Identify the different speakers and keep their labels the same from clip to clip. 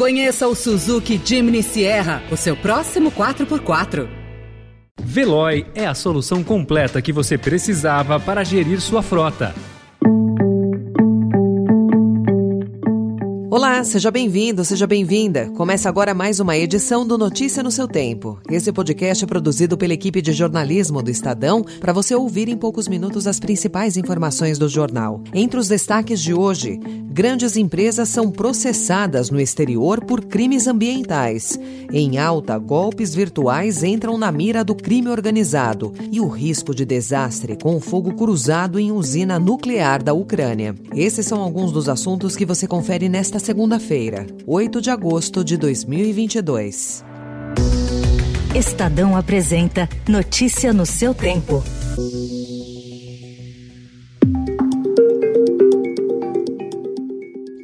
Speaker 1: Conheça o Suzuki Jimny Sierra, o seu próximo 4x4.
Speaker 2: Veloy é a solução completa que você precisava para gerir sua frota.
Speaker 3: Olá, seja bem-vindo, seja bem-vinda. Começa agora mais uma edição do Notícia no seu Tempo. Esse podcast é produzido pela equipe de jornalismo do Estadão para você ouvir em poucos minutos as principais informações do jornal. Entre os destaques de hoje, grandes empresas são processadas no exterior por crimes ambientais. Em alta, golpes virtuais entram na mira do crime organizado e o risco de desastre com fogo cruzado em usina nuclear da Ucrânia. Esses são alguns dos assuntos que você confere nesta segunda-feira, 8 de agosto de 2022.
Speaker 4: Estadão apresenta Notícia no seu tempo.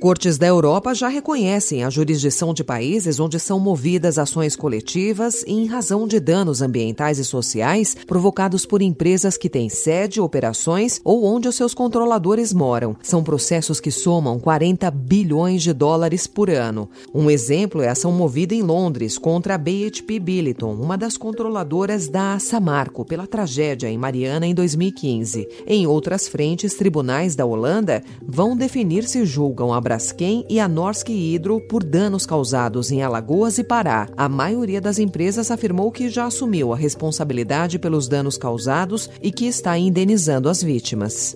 Speaker 3: Cortes da Europa já reconhecem a jurisdição de países onde são movidas ações coletivas em razão de danos ambientais e sociais provocados por empresas que têm sede, operações ou onde os seus controladores moram. São processos que somam 40 bilhões de dólares por ano. Um exemplo é a ação movida em Londres contra a BHP Billiton, uma das controladoras da Samarco, pela tragédia em Mariana em 2015. Em outras frentes, tribunais da Holanda vão definir se julgam a Braskem e a Norsk Hydro por danos causados em Alagoas e Pará. A maioria das empresas afirmou que já assumiu a responsabilidade pelos danos causados e que está indenizando as vítimas.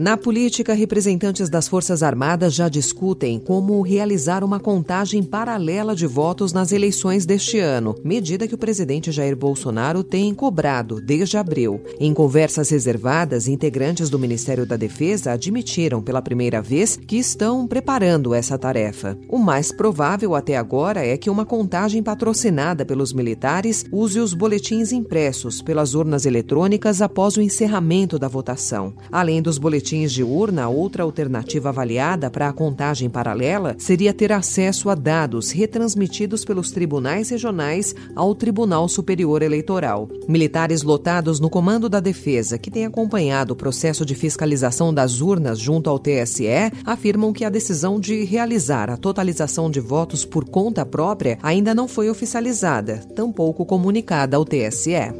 Speaker 3: Na política, representantes das Forças Armadas já discutem como realizar uma contagem paralela de votos nas eleições deste ano, medida que o presidente Jair Bolsonaro tem cobrado desde abril. Em conversas reservadas, integrantes do Ministério da Defesa admitiram pela primeira vez que estão preparando essa tarefa. O mais provável até agora é que uma contagem patrocinada pelos militares use os boletins impressos pelas urnas eletrônicas após o encerramento da votação. Além dos boletins boletins de urna, outra alternativa avaliada para a contagem paralela seria ter acesso a dados retransmitidos pelos tribunais regionais ao Tribunal Superior Eleitoral. Militares lotados no Comando da Defesa, que têm acompanhado o processo de fiscalização das urnas junto ao TSE, afirmam que a decisão de realizar a totalização de votos por conta própria ainda não foi oficializada, tampouco comunicada ao TSE.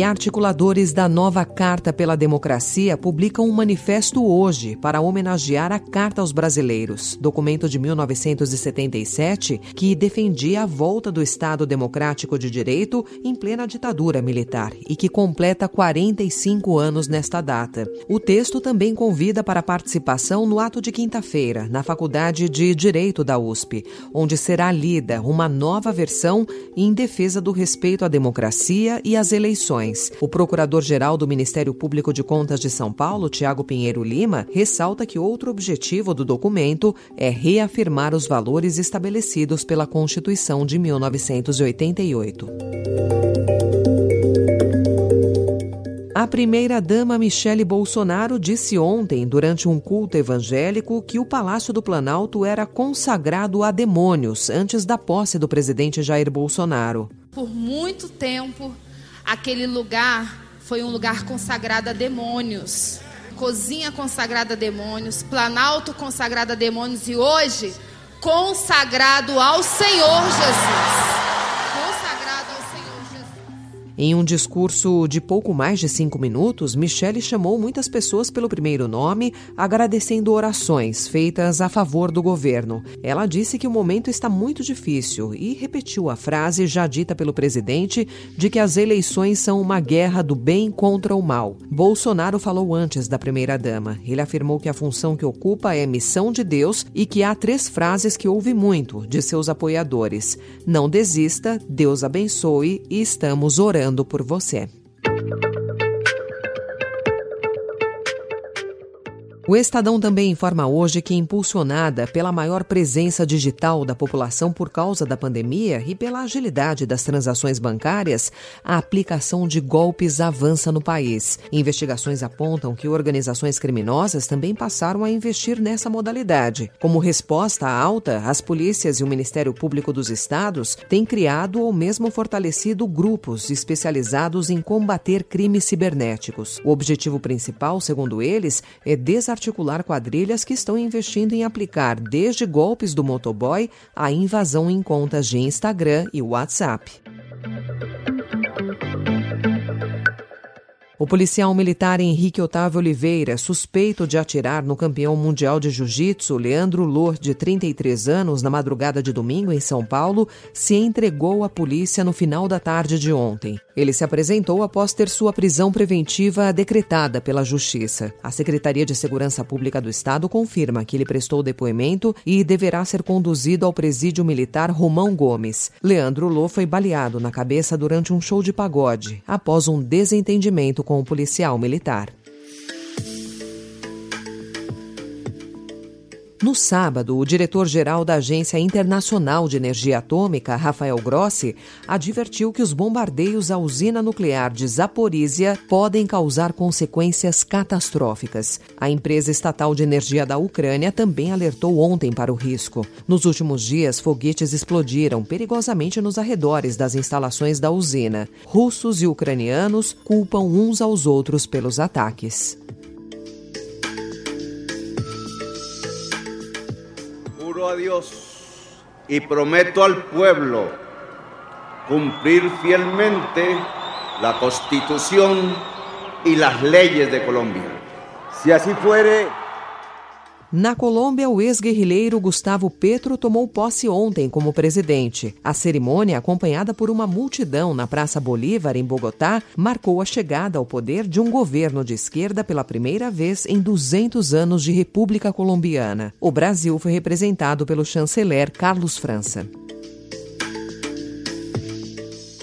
Speaker 3: E articuladores da nova Carta pela Democracia publicam um manifesto hoje para homenagear a Carta aos Brasileiros, documento de 1977 que defendia a volta do Estado Democrático de Direito em plena ditadura militar e que completa 45 anos nesta data. O texto também convida para participação no ato de quinta-feira, na Faculdade de Direito da USP, onde será lida uma nova versão em defesa do respeito à democracia e às eleições o procurador-geral do Ministério Público de Contas de São Paulo, Tiago Pinheiro Lima, ressalta que outro objetivo do documento é reafirmar os valores estabelecidos pela Constituição de 1988. A primeira-dama Michele Bolsonaro disse ontem, durante um culto evangélico, que o Palácio do Planalto era consagrado a demônios antes da posse do presidente Jair Bolsonaro.
Speaker 5: Por muito tempo, Aquele lugar foi um lugar consagrado a demônios. Cozinha consagrada a demônios, planalto consagrado a demônios e hoje consagrado ao Senhor Jesus.
Speaker 3: Em um discurso de pouco mais de cinco minutos, Michele chamou muitas pessoas pelo primeiro nome, agradecendo orações feitas a favor do governo. Ela disse que o momento está muito difícil e repetiu a frase já dita pelo presidente de que as eleições são uma guerra do bem contra o mal. Bolsonaro falou antes da primeira-dama. Ele afirmou que a função que ocupa é missão de Deus e que há três frases que ouve muito de seus apoiadores: Não desista, Deus abençoe e estamos orando orando por você. O Estadão também informa hoje que, impulsionada pela maior presença digital da população por causa da pandemia e pela agilidade das transações bancárias, a aplicação de golpes avança no país. Investigações apontam que organizações criminosas também passaram a investir nessa modalidade. Como resposta à alta, as polícias e o Ministério Público dos Estados têm criado ou mesmo fortalecido grupos especializados em combater crimes cibernéticos. O objetivo principal, segundo eles, é desarticular quadrilhas que estão investindo em aplicar desde golpes do motoboy a invasão em contas de Instagram e WhatsApp. O policial militar Henrique Otávio Oliveira, suspeito de atirar no campeão mundial de jiu-jitsu Leandro Lohr, de 33 anos, na madrugada de domingo em São Paulo, se entregou à polícia no final da tarde de ontem. Ele se apresentou após ter sua prisão preventiva decretada pela Justiça. A Secretaria de Segurança Pública do Estado confirma que ele prestou depoimento e deverá ser conduzido ao presídio militar Romão Gomes. Leandro Lohr foi baleado na cabeça durante um show de pagode, após um desentendimento com o policial militar. No sábado, o diretor-geral da Agência Internacional de Energia Atômica, Rafael Grossi, advertiu que os bombardeios à usina nuclear de Zaporizhia podem causar consequências catastróficas. A empresa estatal de energia da Ucrânia também alertou ontem para o risco. Nos últimos dias, foguetes explodiram perigosamente nos arredores das instalações da usina. Russos e ucranianos culpam uns aos outros pelos ataques.
Speaker 6: Dios y prometo al pueblo cumplir fielmente la Constitución y las leyes de Colombia. Si así fuere,
Speaker 3: Na Colômbia, o ex-guerrilheiro Gustavo Petro tomou posse ontem como presidente. A cerimônia, acompanhada por uma multidão na Praça Bolívar, em Bogotá, marcou a chegada ao poder de um governo de esquerda pela primeira vez em 200 anos de República Colombiana. O Brasil foi representado pelo chanceler Carlos França.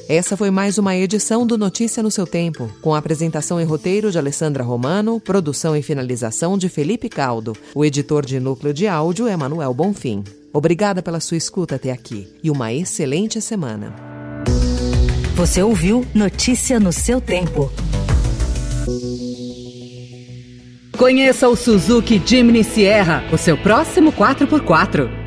Speaker 3: Essa foi mais uma edição do Notícia no seu Tempo, com apresentação e roteiro de Alessandra Romano, produção e finalização de Felipe Caldo. O editor de núcleo de áudio é Manuel Bonfim. Obrigada pela sua escuta até aqui e uma excelente semana.
Speaker 4: Você ouviu Notícia no seu Tempo.
Speaker 1: Conheça o Suzuki Jimny Sierra, o seu próximo 4x4.